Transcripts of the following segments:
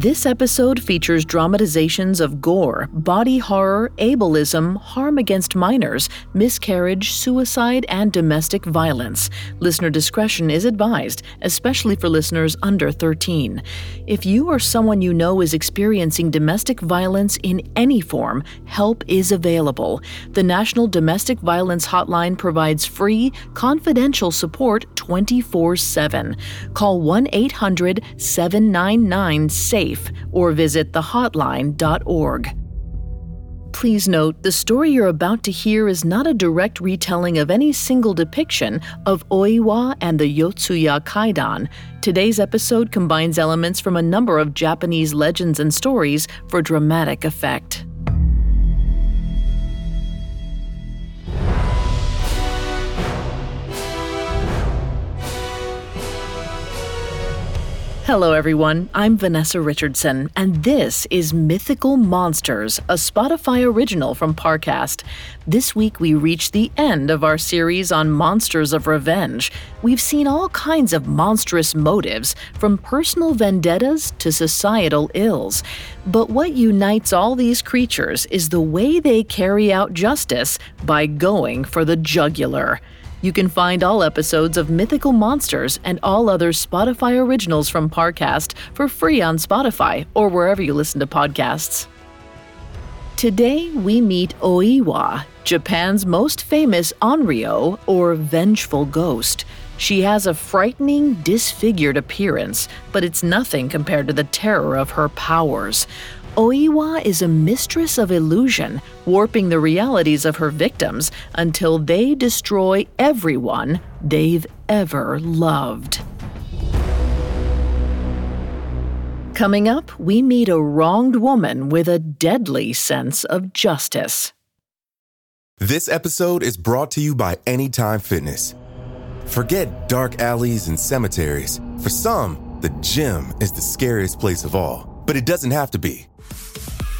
This episode features dramatizations of gore, body horror, ableism, harm against minors, miscarriage, suicide, and domestic violence. Listener discretion is advised, especially for listeners under 13. If you or someone you know is experiencing domestic violence in any form, help is available. The National Domestic Violence Hotline provides free, confidential support 24 7. Call 1 800 799 SAFE or visit thehotline.org. Please note, the story you're about to hear is not a direct retelling of any single depiction of Oiwa and the Yotsuya Kaidan. Today's episode combines elements from a number of Japanese legends and stories for dramatic effect. Hello, everyone. I'm Vanessa Richardson, and this is Mythical Monsters, a Spotify original from Parcast. This week, we reach the end of our series on monsters of revenge. We've seen all kinds of monstrous motives, from personal vendettas to societal ills. But what unites all these creatures is the way they carry out justice by going for the jugular. You can find all episodes of Mythical Monsters and all other Spotify originals from Parcast for free on Spotify or wherever you listen to podcasts. Today, we meet Oiwa, Japan's most famous Onryo, or vengeful ghost. She has a frightening, disfigured appearance, but it's nothing compared to the terror of her powers. Oiwa is a mistress of illusion, warping the realities of her victims until they destroy everyone they've ever loved. Coming up, we meet a wronged woman with a deadly sense of justice. This episode is brought to you by Anytime Fitness. Forget dark alleys and cemeteries. For some, the gym is the scariest place of all, but it doesn't have to be.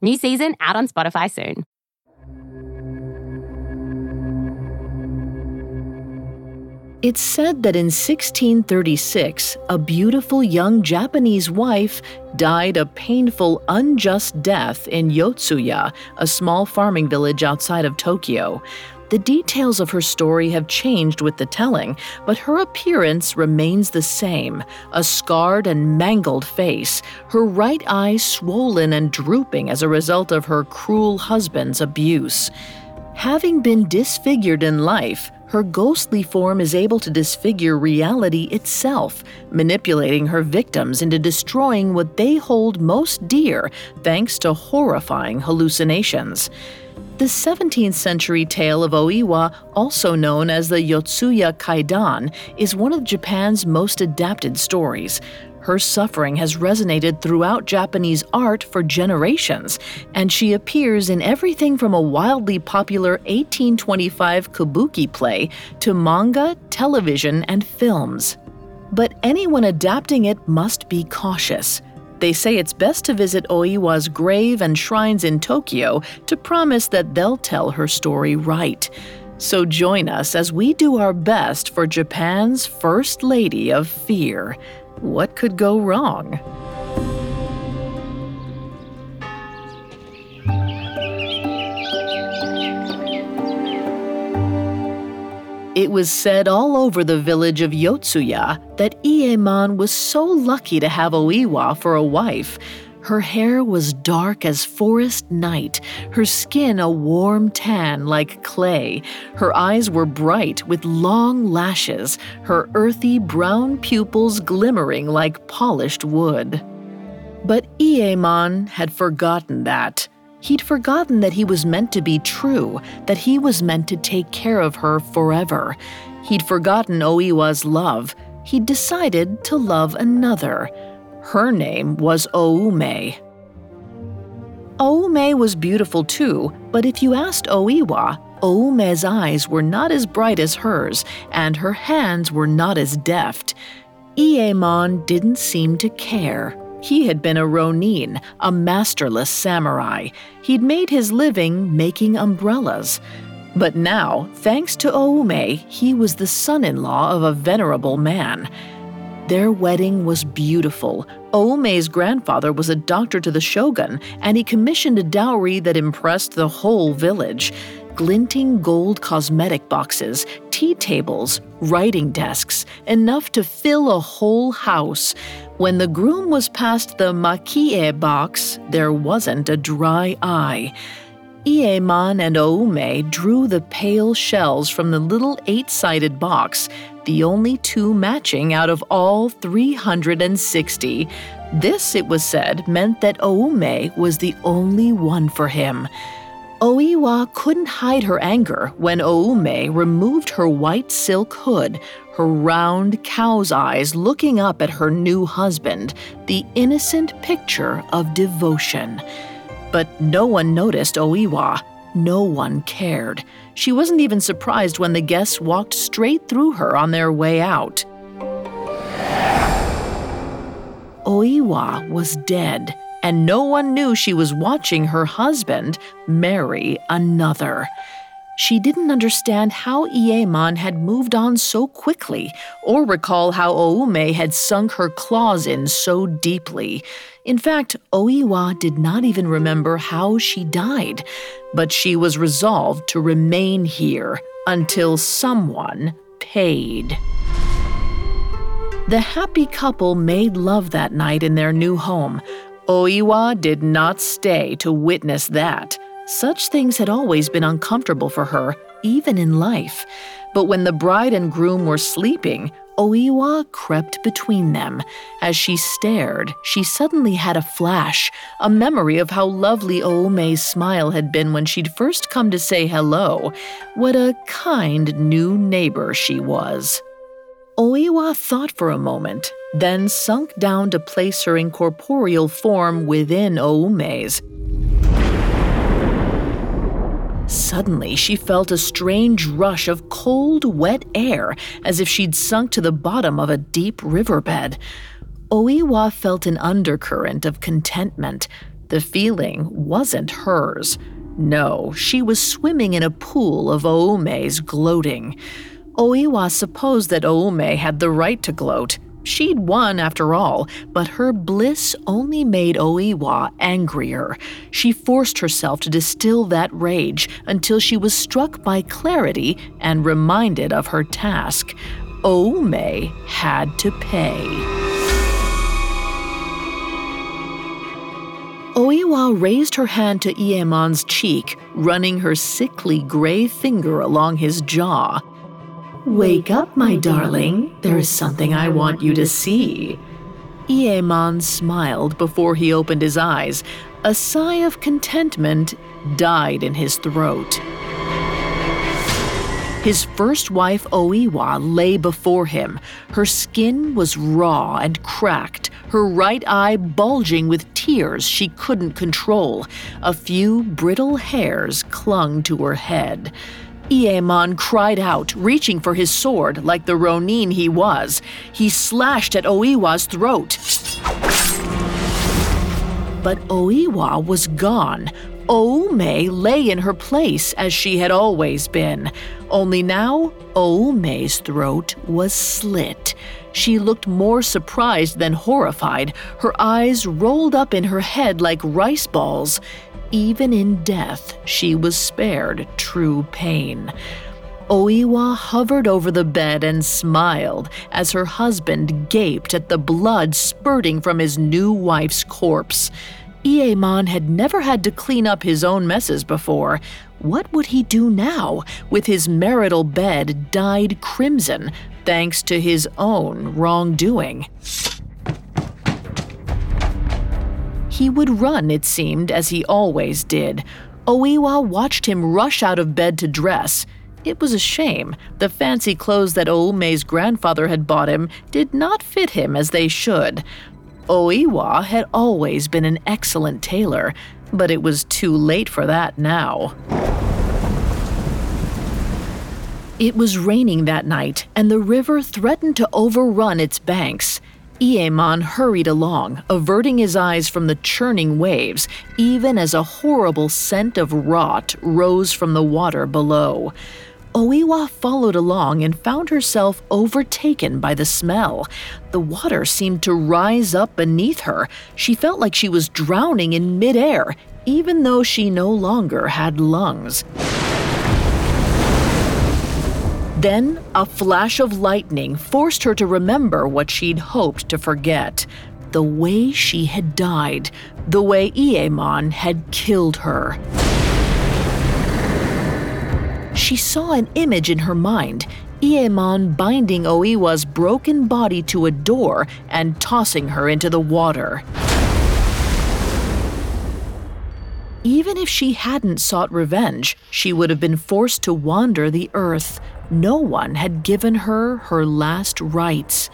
New season out on Spotify soon. It's said that in 1636, a beautiful young Japanese wife died a painful, unjust death in Yotsuya, a small farming village outside of Tokyo. The details of her story have changed with the telling, but her appearance remains the same a scarred and mangled face, her right eye swollen and drooping as a result of her cruel husband's abuse. Having been disfigured in life, her ghostly form is able to disfigure reality itself, manipulating her victims into destroying what they hold most dear thanks to horrifying hallucinations. The 17th century tale of Oiwa, also known as the Yotsuya Kaidan, is one of Japan's most adapted stories. Her suffering has resonated throughout Japanese art for generations, and she appears in everything from a wildly popular 1825 kabuki play to manga, television, and films. But anyone adapting it must be cautious. They say it's best to visit Oiwa's grave and shrines in Tokyo to promise that they'll tell her story right. So join us as we do our best for Japan's First Lady of Fear. What could go wrong? It was said all over the village of Yotsuya that Iemon was so lucky to have Oiwa for a wife. Her hair was dark as forest night, her skin a warm tan like clay. Her eyes were bright with long lashes, her earthy brown pupils glimmering like polished wood. But Iemon had forgotten that. He'd forgotten that he was meant to be true, that he was meant to take care of her forever. He'd forgotten Oiwa's love. He'd decided to love another. Her name was Oume. Oume was beautiful too, but if you asked Oiwa, Oume's eyes were not as bright as hers, and her hands were not as deft. Iemon didn't seem to care. He had been a ronin, a masterless samurai. He'd made his living making umbrellas. But now, thanks to Oume, he was the son in law of a venerable man. Their wedding was beautiful. Oume's grandfather was a doctor to the shogun, and he commissioned a dowry that impressed the whole village glinting gold cosmetic boxes, tea tables, writing desks, enough to fill a whole house. When the groom was past the makie box, there wasn't a dry eye. Iemon and Oume drew the pale shells from the little eight sided box, the only two matching out of all 360. This, it was said, meant that Oume was the only one for him. Oiwa couldn't hide her anger when Oume removed her white silk hood, her round cow's eyes looking up at her new husband, the innocent picture of devotion. But no one noticed Oiwa. No one cared. She wasn't even surprised when the guests walked straight through her on their way out. Oiwa was dead and no one knew she was watching her husband marry another. She didn't understand how Iemon had moved on so quickly, or recall how Oume had sunk her claws in so deeply. In fact, Oiwa did not even remember how she died, but she was resolved to remain here until someone paid. The happy couple made love that night in their new home, Oiwa did not stay to witness that. Such things had always been uncomfortable for her, even in life. But when the bride and groom were sleeping, Oiwa crept between them. As she stared, she suddenly had a flash, a memory of how lovely Oume's smile had been when she'd first come to say hello. What a kind new neighbor she was. Oiwa thought for a moment, then sunk down to place her incorporeal form within Oume's. Suddenly, she felt a strange rush of cold, wet air, as if she'd sunk to the bottom of a deep riverbed. Oiwa felt an undercurrent of contentment. The feeling wasn't hers. No, she was swimming in a pool of Oume's gloating. Oiwa supposed that Oume had the right to gloat. She'd won after all, but her bliss only made Oiwa angrier. She forced herself to distill that rage until she was struck by clarity and reminded of her task. Oume had to pay. Oiwa raised her hand to Iemon's cheek, running her sickly gray finger along his jaw. Wake up, my darling. There is something I want you to see. Iemon smiled before he opened his eyes. A sigh of contentment died in his throat. His first wife, Oiwa, lay before him. Her skin was raw and cracked, her right eye bulging with tears she couldn't control. A few brittle hairs clung to her head. Iemon cried out, reaching for his sword like the Ronin he was. He slashed at Oiwa's throat. But Oiwa was gone. Oume lay in her place as she had always been. Only now, Oume's throat was slit. She looked more surprised than horrified, her eyes rolled up in her head like rice balls. Even in death, she was spared true pain. Oiwa hovered over the bed and smiled as her husband gaped at the blood spurting from his new wife's corpse. Iemon had never had to clean up his own messes before. What would he do now with his marital bed dyed crimson thanks to his own wrongdoing? He would run, it seemed, as he always did. Oiwa watched him rush out of bed to dress. It was a shame. The fancy clothes that Oume's grandfather had bought him did not fit him as they should. Oiwa had always been an excellent tailor, but it was too late for that now. It was raining that night, and the river threatened to overrun its banks. Iemon hurried along, averting his eyes from the churning waves, even as a horrible scent of rot rose from the water below. Oiwa followed along and found herself overtaken by the smell. The water seemed to rise up beneath her. She felt like she was drowning in midair, even though she no longer had lungs. Then, a flash of lightning forced her to remember what she'd hoped to forget the way she had died, the way Iemon had killed her. She saw an image in her mind Iemon binding Oiwa's broken body to a door and tossing her into the water. Even if she hadn't sought revenge, she would have been forced to wander the earth. No one had given her her last rites.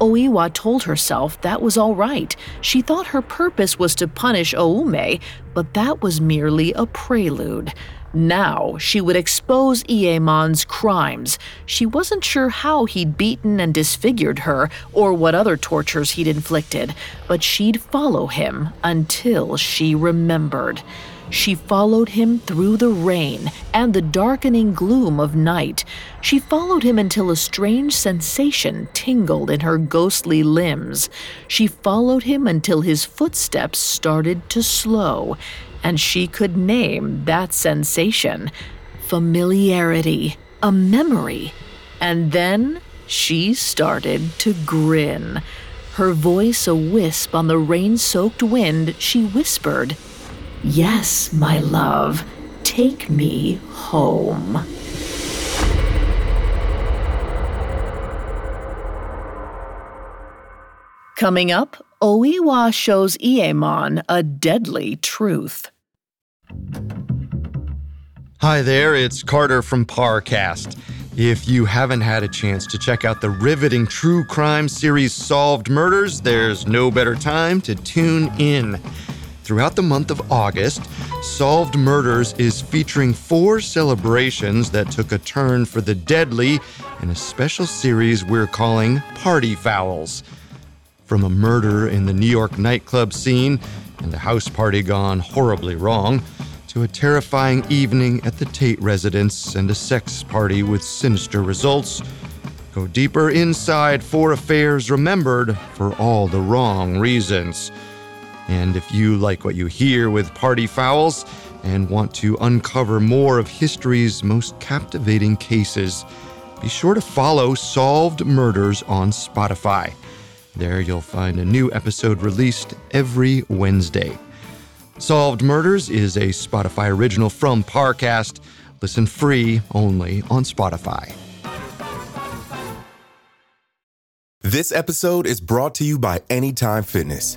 Oiwa told herself that was all right. She thought her purpose was to punish Oume, but that was merely a prelude. Now she would expose Iemon's crimes. She wasn't sure how he'd beaten and disfigured her or what other tortures he'd inflicted, but she'd follow him until she remembered. She followed him through the rain and the darkening gloom of night. She followed him until a strange sensation tingled in her ghostly limbs. She followed him until his footsteps started to slow and she could name that sensation familiarity, a memory. And then she started to grin. Her voice a wisp on the rain soaked wind, she whispered, Yes, my love, take me home. Coming up, Oiwa shows Iemon a deadly truth. Hi there, it's Carter from Parcast. If you haven't had a chance to check out the riveting true crime series Solved Murders, there's no better time to tune in. Throughout the month of August, Solved Murders is featuring four celebrations that took a turn for the deadly in a special series we're calling Party Fouls. From a murder in the New York nightclub scene and a house party gone horribly wrong, to a terrifying evening at the Tate residence and a sex party with sinister results. Go deeper inside four affairs remembered for all the wrong reasons. And if you like what you hear with Party Fouls and want to uncover more of history's most captivating cases, be sure to follow Solved Murders on Spotify. There you'll find a new episode released every Wednesday. Solved Murders is a Spotify original from Parcast. Listen free only on Spotify. This episode is brought to you by Anytime Fitness.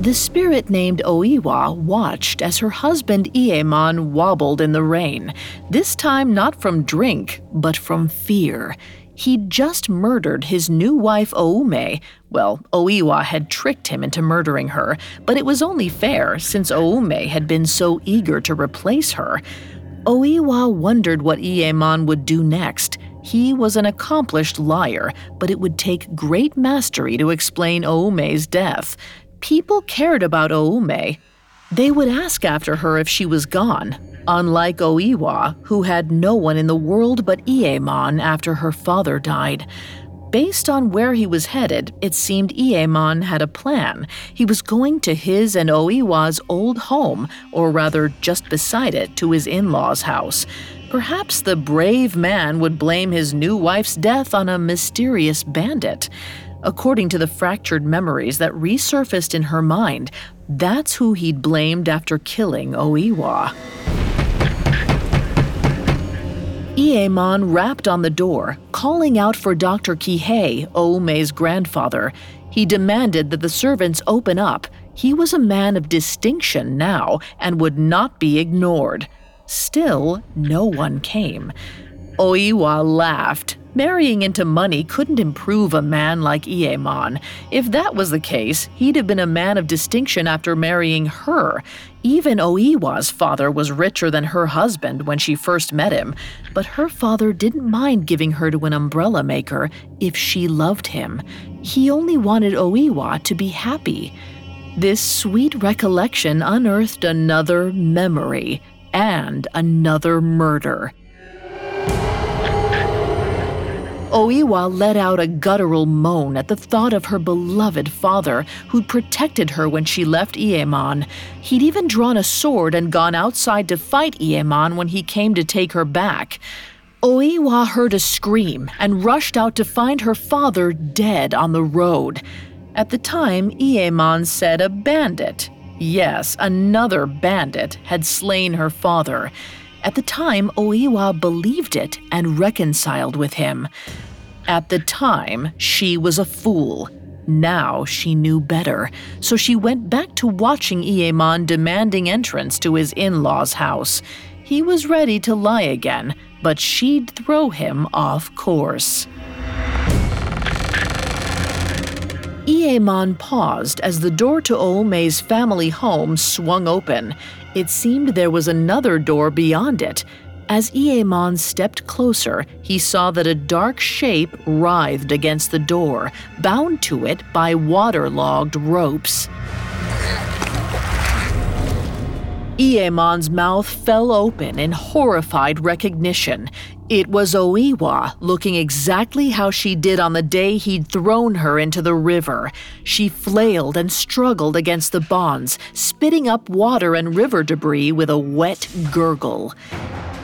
The spirit named Oiwa watched as her husband Iemon wobbled in the rain, this time not from drink, but from fear. He'd just murdered his new wife Oume. Well, Oiwa had tricked him into murdering her, but it was only fair since Oume had been so eager to replace her. Oiwa wondered what Iemon would do next. He was an accomplished liar, but it would take great mastery to explain Oume's death. People cared about Oume. They would ask after her if she was gone, unlike Oiwa, who had no one in the world but Iemon after her father died. Based on where he was headed, it seemed Iemon had a plan. He was going to his and Oiwa's old home, or rather just beside it, to his in law's house. Perhaps the brave man would blame his new wife's death on a mysterious bandit. According to the fractured memories that resurfaced in her mind, that's who he'd blamed after killing Oiwa. Iemon rapped on the door, calling out for Dr. Kihei, Oume's grandfather. He demanded that the servants open up. He was a man of distinction now and would not be ignored. Still, no one came. Oiwa laughed. Marrying into money couldn't improve a man like Iemon. If that was the case, he'd have been a man of distinction after marrying her. Even Oiwa's father was richer than her husband when she first met him, but her father didn't mind giving her to an umbrella maker if she loved him. He only wanted Oiwa to be happy. This sweet recollection unearthed another memory and another murder. Oiwa let out a guttural moan at the thought of her beloved father, who'd protected her when she left Iemon. He'd even drawn a sword and gone outside to fight Iemon when he came to take her back. Oiwa heard a scream and rushed out to find her father dead on the road. At the time, Iemon said a bandit, yes, another bandit, had slain her father. At the time, Oiwa believed it and reconciled with him. At the time, she was a fool. Now she knew better, so she went back to watching Iemon demanding entrance to his in law's house. He was ready to lie again, but she'd throw him off course. Iemon paused as the door to Oume's family home swung open. It seemed there was another door beyond it. As Iemon stepped closer, he saw that a dark shape writhed against the door, bound to it by waterlogged ropes. Iemon's mouth fell open in horrified recognition. It was Oiwa, looking exactly how she did on the day he'd thrown her into the river. She flailed and struggled against the bonds, spitting up water and river debris with a wet gurgle.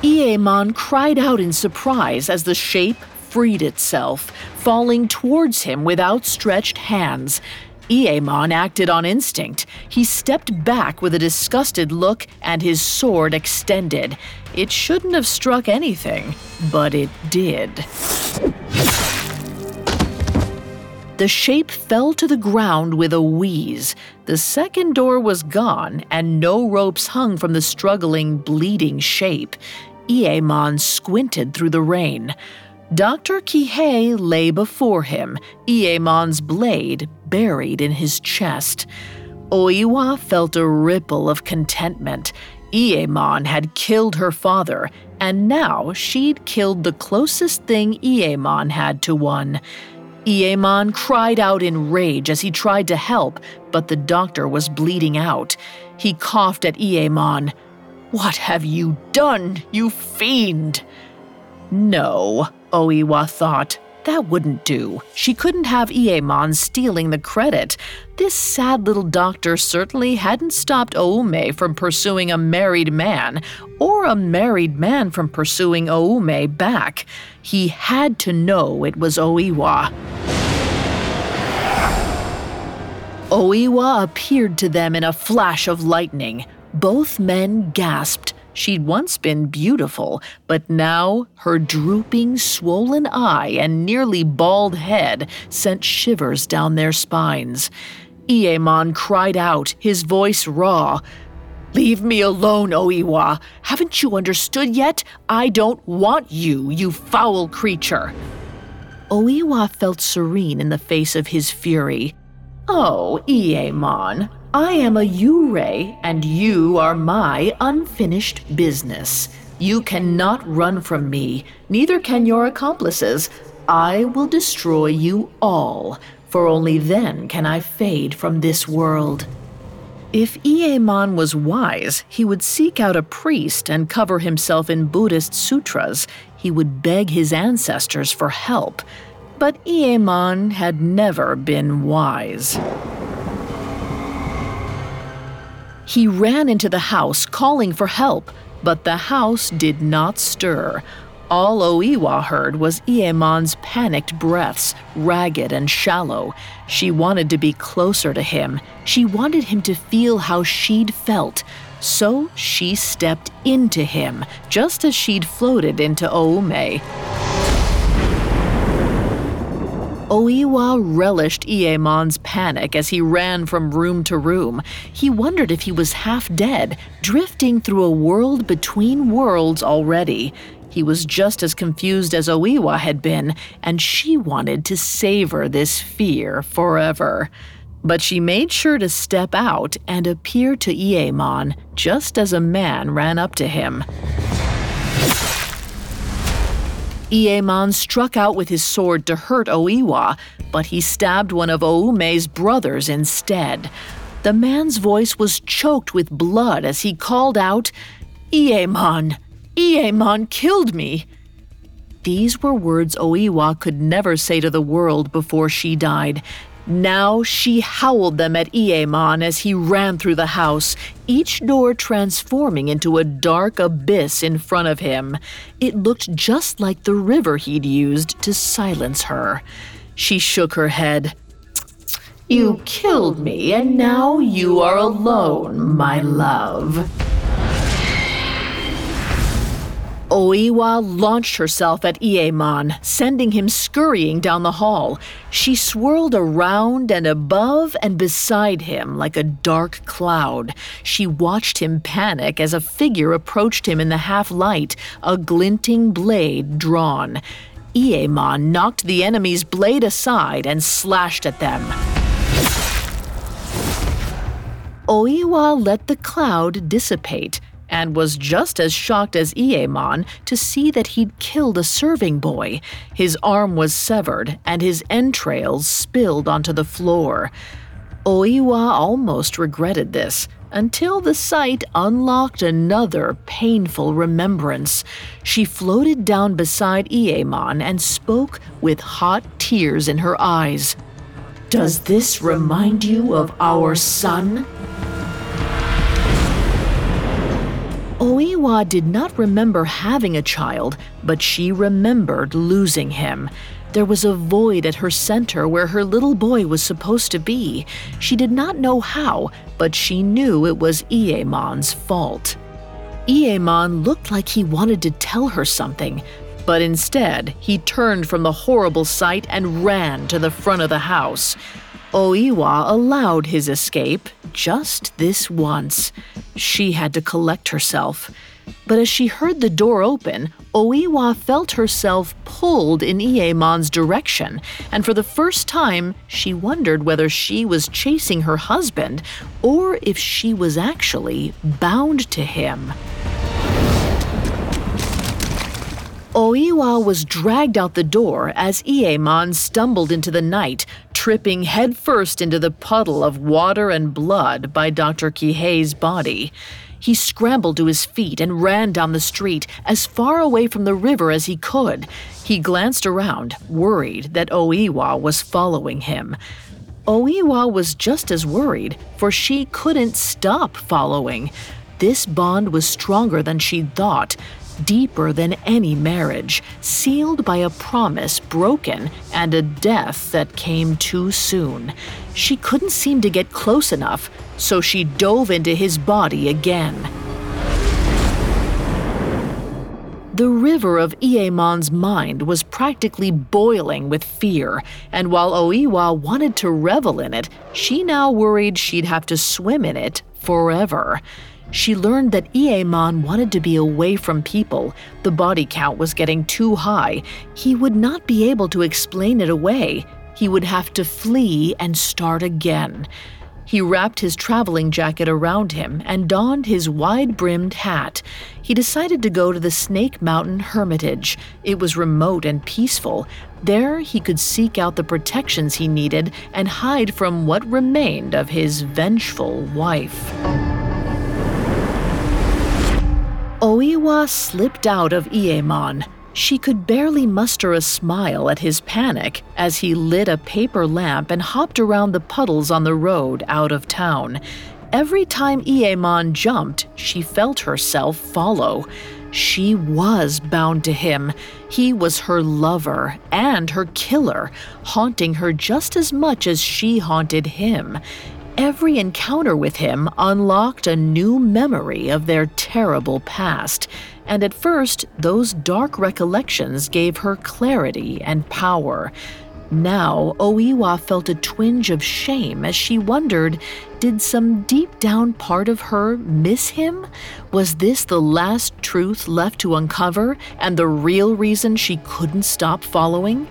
Iemon cried out in surprise as the shape freed itself, falling towards him with outstretched hands. Iemon acted on instinct. He stepped back with a disgusted look and his sword extended. It shouldn't have struck anything, but it did. The shape fell to the ground with a wheeze. The second door was gone, and no ropes hung from the struggling, bleeding shape. Iemon squinted through the rain. Dr. Kihei lay before him, Iemon's blade buried in his chest. Oiwa felt a ripple of contentment. Iemon had killed her father, and now she'd killed the closest thing Iemon had to one. Iemon cried out in rage as he tried to help, but the doctor was bleeding out. He coughed at Iemon. What have you done, you fiend? No, Oiwa thought. That wouldn't do. She couldn't have Iemon stealing the credit. This sad little doctor certainly hadn't stopped Oume from pursuing a married man, or a married man from pursuing Oume back. He had to know it was Oiwa. Oiwa appeared to them in a flash of lightning. Both men gasped. She'd once been beautiful, but now her drooping, swollen eye and nearly bald head sent shivers down their spines. Iemon cried out, his voice raw. Leave me alone, Oiwa. Haven't you understood yet? I don't want you, you foul creature. Oiwa felt serene in the face of his fury. Oh, Iemon, I am a Yurei, and you are my unfinished business. You cannot run from me, neither can your accomplices. I will destroy you all, for only then can I fade from this world. If Iemon was wise, he would seek out a priest and cover himself in Buddhist sutras. He would beg his ancestors for help. But Iemon had never been wise. He ran into the house calling for help, but the house did not stir. All Oiwa heard was Iemon's panicked breaths, ragged and shallow. She wanted to be closer to him. She wanted him to feel how she'd felt. So she stepped into him, just as she'd floated into Oume. Oiwa relished Iemon's panic as he ran from room to room. He wondered if he was half dead, drifting through a world between worlds already. He was just as confused as Oiwa had been, and she wanted to savor this fear forever. But she made sure to step out and appear to Iemon just as a man ran up to him. Iemon struck out with his sword to hurt Oiwa, but he stabbed one of Oume's brothers instead. The man's voice was choked with blood as he called out, Iemon! Iemon killed me! These were words Oiwa could never say to the world before she died, now she howled them at Iemon as he ran through the house, each door transforming into a dark abyss in front of him. It looked just like the river he'd used to silence her. She shook her head. You killed me, and now you are alone, my love. Oiwa launched herself at Iemon, sending him scurrying down the hall. She swirled around and above and beside him like a dark cloud. She watched him panic as a figure approached him in the half light, a glinting blade drawn. Iemon knocked the enemy's blade aside and slashed at them. Oiwa let the cloud dissipate and was just as shocked as Iemon to see that he'd killed a serving boy. His arm was severed, and his entrails spilled onto the floor. Oiwa almost regretted this until the sight unlocked another painful remembrance. She floated down beside Iemon and spoke with hot tears in her eyes. Does this remind you of our son? Oiwa did not remember having a child, but she remembered losing him. There was a void at her center where her little boy was supposed to be. She did not know how, but she knew it was Iemon's fault. Iemon looked like he wanted to tell her something, but instead he turned from the horrible sight and ran to the front of the house. Oiwa allowed his escape just this once. She had to collect herself. But as she heard the door open, Oiwa felt herself pulled in Iemon's direction, and for the first time, she wondered whether she was chasing her husband or if she was actually bound to him. Oiwa was dragged out the door as Iemon stumbled into the night, tripping headfirst into the puddle of water and blood by Dr. Kihei's body. He scrambled to his feet and ran down the street, as far away from the river as he could. He glanced around, worried that Oiwa was following him. Oiwa was just as worried, for she couldn't stop following. This bond was stronger than she'd thought deeper than any marriage, sealed by a promise broken and a death that came too soon. She couldn't seem to get close enough, so she dove into his body again. The river of Iemon's mind was practically boiling with fear, and while Oiwa wanted to revel in it, she now worried she'd have to swim in it forever. She learned that Iemon wanted to be away from people. The body count was getting too high. He would not be able to explain it away. He would have to flee and start again. He wrapped his traveling jacket around him and donned his wide brimmed hat. He decided to go to the Snake Mountain Hermitage. It was remote and peaceful. There, he could seek out the protections he needed and hide from what remained of his vengeful wife. Slipped out of Iemon. She could barely muster a smile at his panic as he lit a paper lamp and hopped around the puddles on the road out of town. Every time Iemon jumped, she felt herself follow. She was bound to him. He was her lover and her killer, haunting her just as much as she haunted him. Every encounter with him unlocked a new memory of their terrible past, and at first, those dark recollections gave her clarity and power. Now, Oiwa felt a twinge of shame as she wondered did some deep down part of her miss him? Was this the last truth left to uncover and the real reason she couldn't stop following?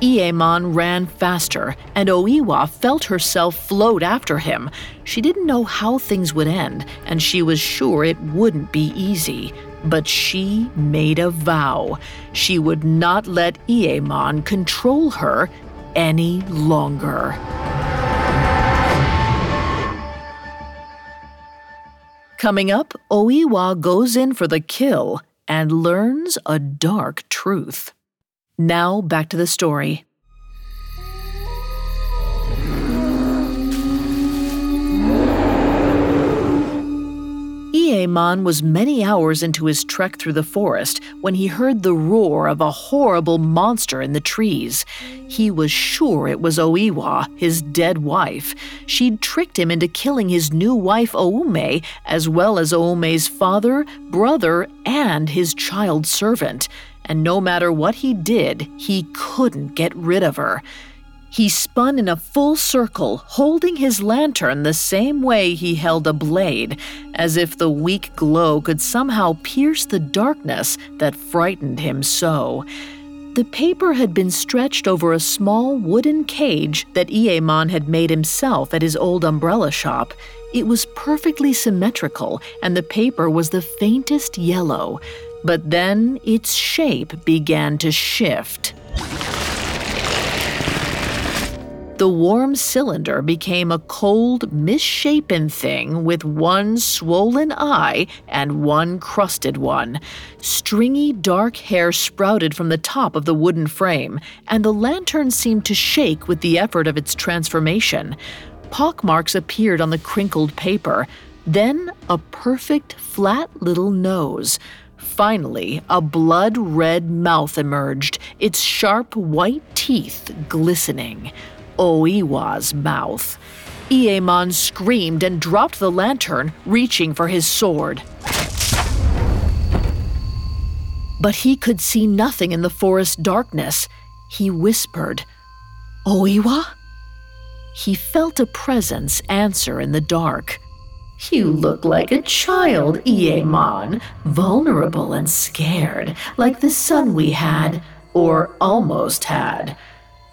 Iemon ran faster, and Oiwa felt herself float after him. She didn't know how things would end, and she was sure it wouldn't be easy. But she made a vow. She would not let Iemon control her any longer. Coming up, Oiwa goes in for the kill and learns a dark truth. Now back to the story. Iemon was many hours into his trek through the forest when he heard the roar of a horrible monster in the trees. He was sure it was Oiwa, his dead wife. She'd tricked him into killing his new wife Oume, as well as Oume's father, brother, and his child servant and no matter what he did, he couldn't get rid of her. He spun in a full circle, holding his lantern the same way he held a blade, as if the weak glow could somehow pierce the darkness that frightened him so. The paper had been stretched over a small wooden cage that Iemon had made himself at his old umbrella shop. It was perfectly symmetrical, and the paper was the faintest yellow. But then its shape began to shift. The warm cylinder became a cold, misshapen thing with one swollen eye and one crusted one. Stringy, dark hair sprouted from the top of the wooden frame, and the lantern seemed to shake with the effort of its transformation. Pockmarks appeared on the crinkled paper, then a perfect, flat little nose. Finally, a blood red mouth emerged, its sharp white teeth glistening. Oiwa's mouth. Iemon screamed and dropped the lantern, reaching for his sword. But he could see nothing in the forest darkness. He whispered, Oiwa? He felt a presence answer in the dark. You look like a child, Iemon, vulnerable and scared, like the son we had, or almost had.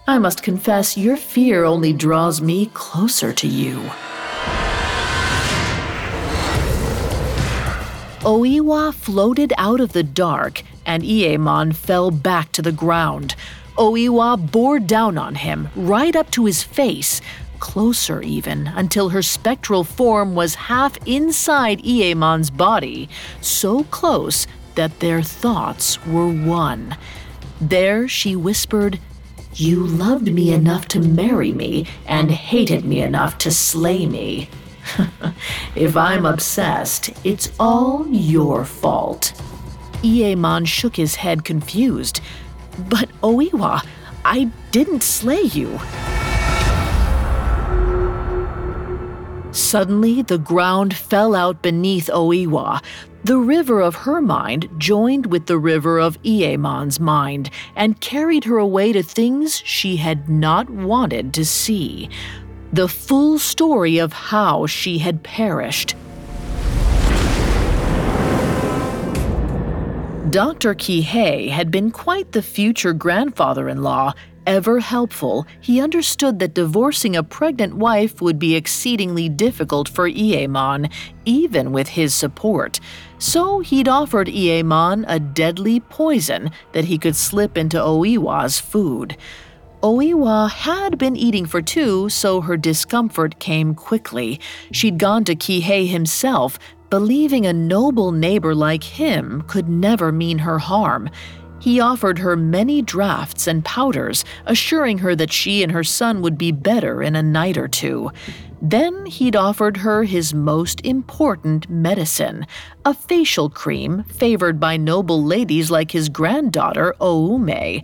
I must confess, your fear only draws me closer to you. Oiwa floated out of the dark, and Iemon fell back to the ground. Oiwa bore down on him, right up to his face, closer even, until her spectral form was half inside Iemon's body, so close that their thoughts were one. There she whispered, You loved me enough to marry me and hated me enough to slay me. if I'm obsessed, it's all your fault. Iemon shook his head confused. But Oiwa, I didn't slay you. Suddenly, the ground fell out beneath Oiwa. The river of her mind joined with the river of Iemon's mind and carried her away to things she had not wanted to see. The full story of how she had perished. Dr. Kihei had been quite the future grandfather in law ever helpful, he understood that divorcing a pregnant wife would be exceedingly difficult for Iyemon, even with his support. So he'd offered Iyemon a deadly poison that he could slip into Oiwa's food. Oiwa had been eating for two, so her discomfort came quickly. She'd gone to Kihei himself, believing a noble neighbor like him could never mean her harm. He offered her many drafts and powders, assuring her that she and her son would be better in a night or two. Then he'd offered her his most important medicine, a facial cream favored by noble ladies like his granddaughter, Oume.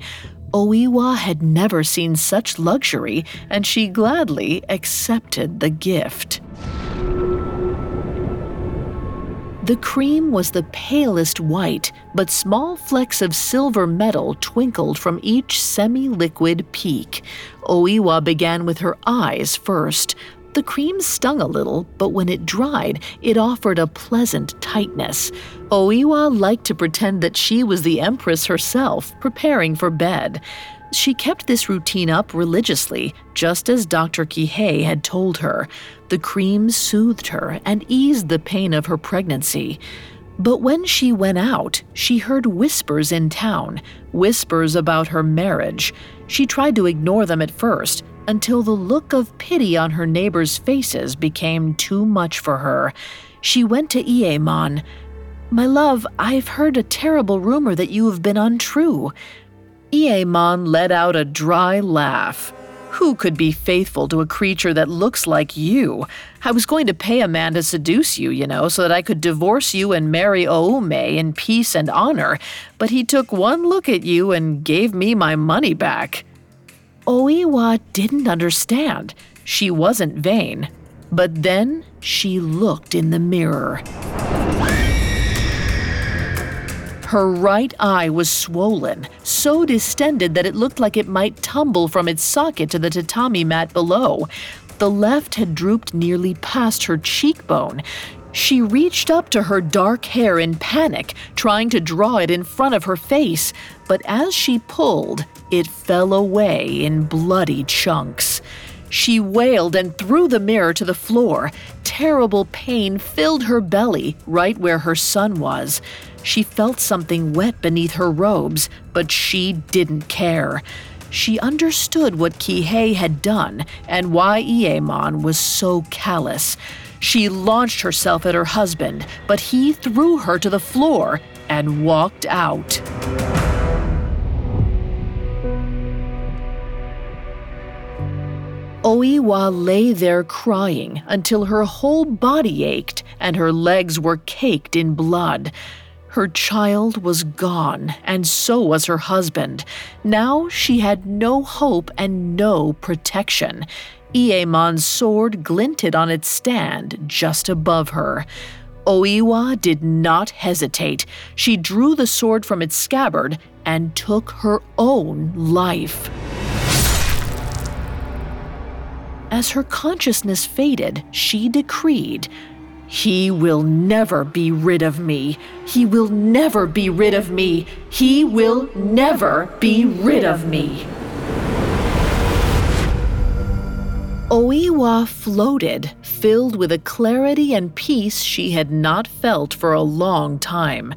Oiwa had never seen such luxury, and she gladly accepted the gift. The cream was the palest white, but small flecks of silver metal twinkled from each semi liquid peak. Oiwa began with her eyes first. The cream stung a little, but when it dried, it offered a pleasant tightness. Oiwa liked to pretend that she was the Empress herself, preparing for bed. She kept this routine up religiously, just as Dr. Kihei had told her. The cream soothed her and eased the pain of her pregnancy. But when she went out, she heard whispers in town, whispers about her marriage. She tried to ignore them at first, until the look of pity on her neighbors' faces became too much for her. She went to Iemon. My love, I've heard a terrible rumor that you have been untrue. Iemon let out a dry laugh. Who could be faithful to a creature that looks like you? I was going to pay a man to seduce you, you know, so that I could divorce you and marry Oume in peace and honor, but he took one look at you and gave me my money back. Oiwa didn't understand. She wasn't vain. But then she looked in the mirror. Her right eye was swollen, so distended that it looked like it might tumble from its socket to the tatami mat below. The left had drooped nearly past her cheekbone. She reached up to her dark hair in panic, trying to draw it in front of her face, but as she pulled, it fell away in bloody chunks. She wailed and threw the mirror to the floor. Terrible pain filled her belly, right where her son was. She felt something wet beneath her robes, but she didn't care. She understood what Kihei had done and why Iemon was so callous. She launched herself at her husband, but he threw her to the floor and walked out. Oiwa lay there crying until her whole body ached and her legs were caked in blood. Her child was gone, and so was her husband. Now she had no hope and no protection. Iemon's sword glinted on its stand just above her. Oiwa did not hesitate. She drew the sword from its scabbard and took her own life. As her consciousness faded, she decreed, he will never be rid of me. He will never be rid of me. He will never be rid of me. Oiwa floated, filled with a clarity and peace she had not felt for a long time.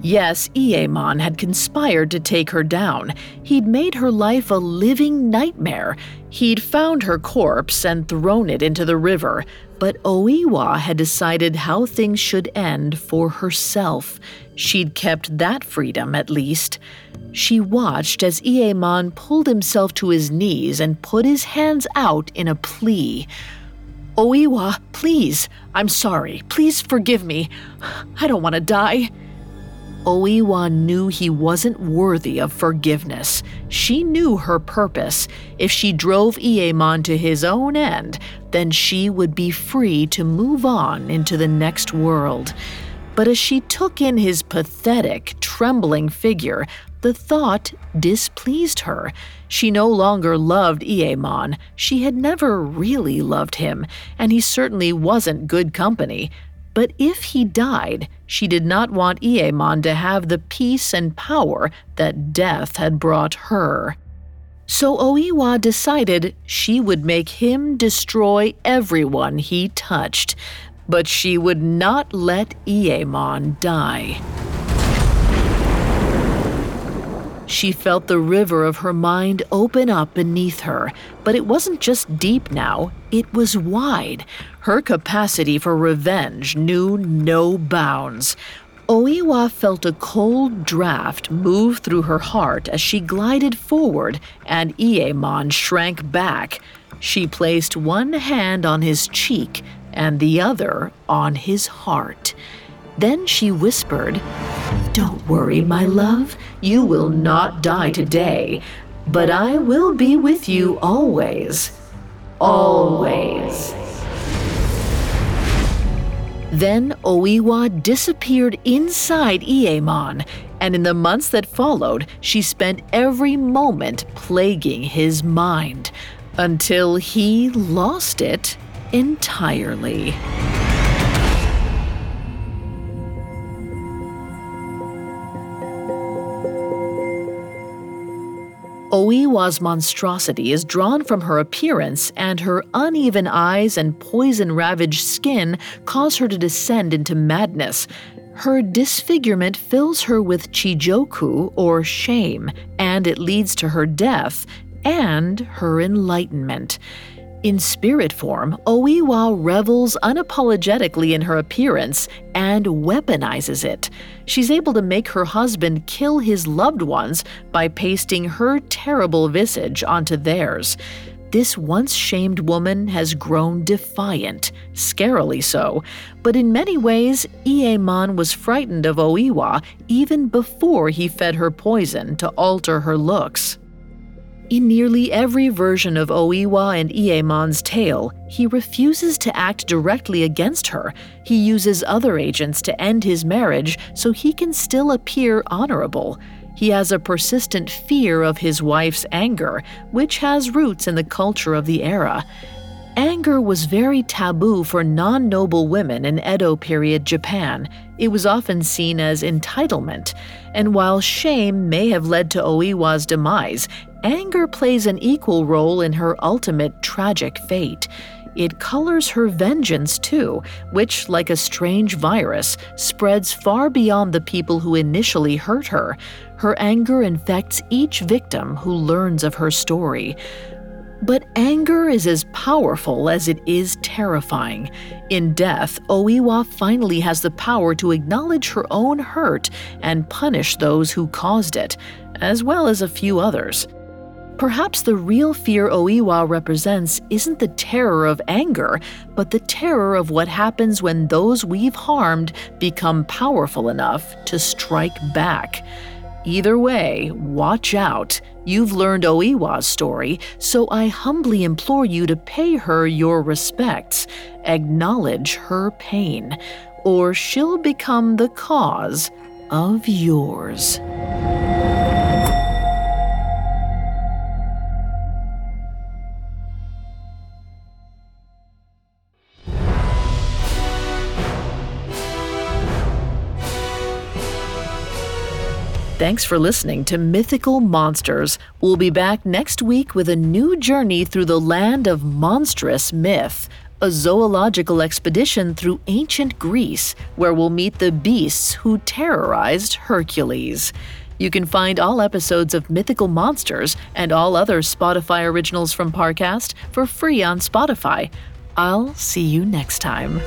Yes, Iemon had conspired to take her down. He'd made her life a living nightmare. He'd found her corpse and thrown it into the river, but Oiwa had decided how things should end for herself. She'd kept that freedom, at least. She watched as Iemon pulled himself to his knees and put his hands out in a plea. Oiwa, please, I'm sorry. Please forgive me. I don't want to die. Oiwa knew he wasn't worthy of forgiveness. She knew her purpose. If she drove Iemon to his own end, then she would be free to move on into the next world. But as she took in his pathetic, trembling figure, the thought displeased her. She no longer loved Iemon. She had never really loved him, and he certainly wasn't good company. But if he died, she did not want Iemon to have the peace and power that death had brought her. So Oiwa decided she would make him destroy everyone he touched, but she would not let Iemon die. She felt the river of her mind open up beneath her, but it wasn't just deep now, it was wide. Her capacity for revenge knew no bounds. Oiwa felt a cold draft move through her heart as she glided forward, and Iemon shrank back. She placed one hand on his cheek and the other on his heart. Then she whispered, Don't worry, my love. You will not die today, but I will be with you always. Always. Then Oiwa disappeared inside Iemon, and in the months that followed, she spent every moment plaguing his mind until he lost it entirely. Oiwa's monstrosity is drawn from her appearance, and her uneven eyes and poison ravaged skin cause her to descend into madness. Her disfigurement fills her with chijoku, or shame, and it leads to her death and her enlightenment. In spirit form, Oiwa revels unapologetically in her appearance and weaponizes it. She's able to make her husband kill his loved ones by pasting her terrible visage onto theirs. This once shamed woman has grown defiant, scarily so, but in many ways, Iemon was frightened of Oiwa even before he fed her poison to alter her looks. In nearly every version of Oiwa and Iemon's tale, he refuses to act directly against her. He uses other agents to end his marriage so he can still appear honorable. He has a persistent fear of his wife's anger, which has roots in the culture of the era. Anger was very taboo for non noble women in Edo period Japan. It was often seen as entitlement. And while shame may have led to Oiwa's demise, anger plays an equal role in her ultimate tragic fate. It colors her vengeance too, which, like a strange virus, spreads far beyond the people who initially hurt her. Her anger infects each victim who learns of her story. But anger is as powerful as it is terrifying. In death, Oiwa finally has the power to acknowledge her own hurt and punish those who caused it, as well as a few others. Perhaps the real fear Oiwa represents isn't the terror of anger, but the terror of what happens when those we've harmed become powerful enough to strike back. Either way, watch out. You've learned Oiwa's story, so I humbly implore you to pay her your respects, acknowledge her pain, or she'll become the cause of yours. Thanks for listening to Mythical Monsters. We'll be back next week with a new journey through the land of monstrous myth, a zoological expedition through ancient Greece, where we'll meet the beasts who terrorized Hercules. You can find all episodes of Mythical Monsters and all other Spotify originals from Parcast for free on Spotify. I'll see you next time.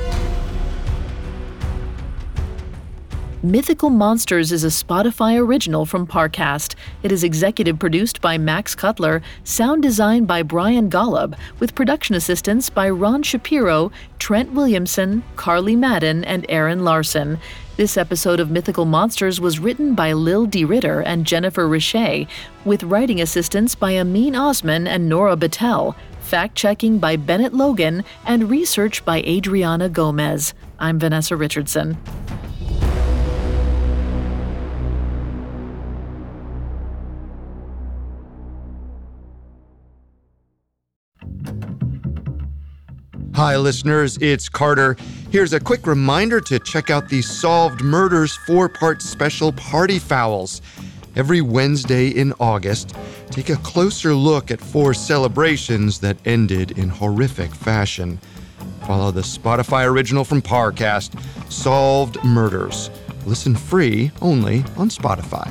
Mythical Monsters is a Spotify original from Parcast. It is executive produced by Max Cutler, sound designed by Brian Golub, with production assistance by Ron Shapiro, Trent Williamson, Carly Madden, and Aaron Larson. This episode of Mythical Monsters was written by Lil D. Ritter and Jennifer Richey, with writing assistance by Amin Osman and Nora Battelle, fact checking by Bennett Logan, and research by Adriana Gomez. I'm Vanessa Richardson. Hi, listeners, it's Carter. Here's a quick reminder to check out the Solved Murders four part special Party Fowls. Every Wednesday in August, take a closer look at four celebrations that ended in horrific fashion. Follow the Spotify original from Parcast, Solved Murders. Listen free only on Spotify.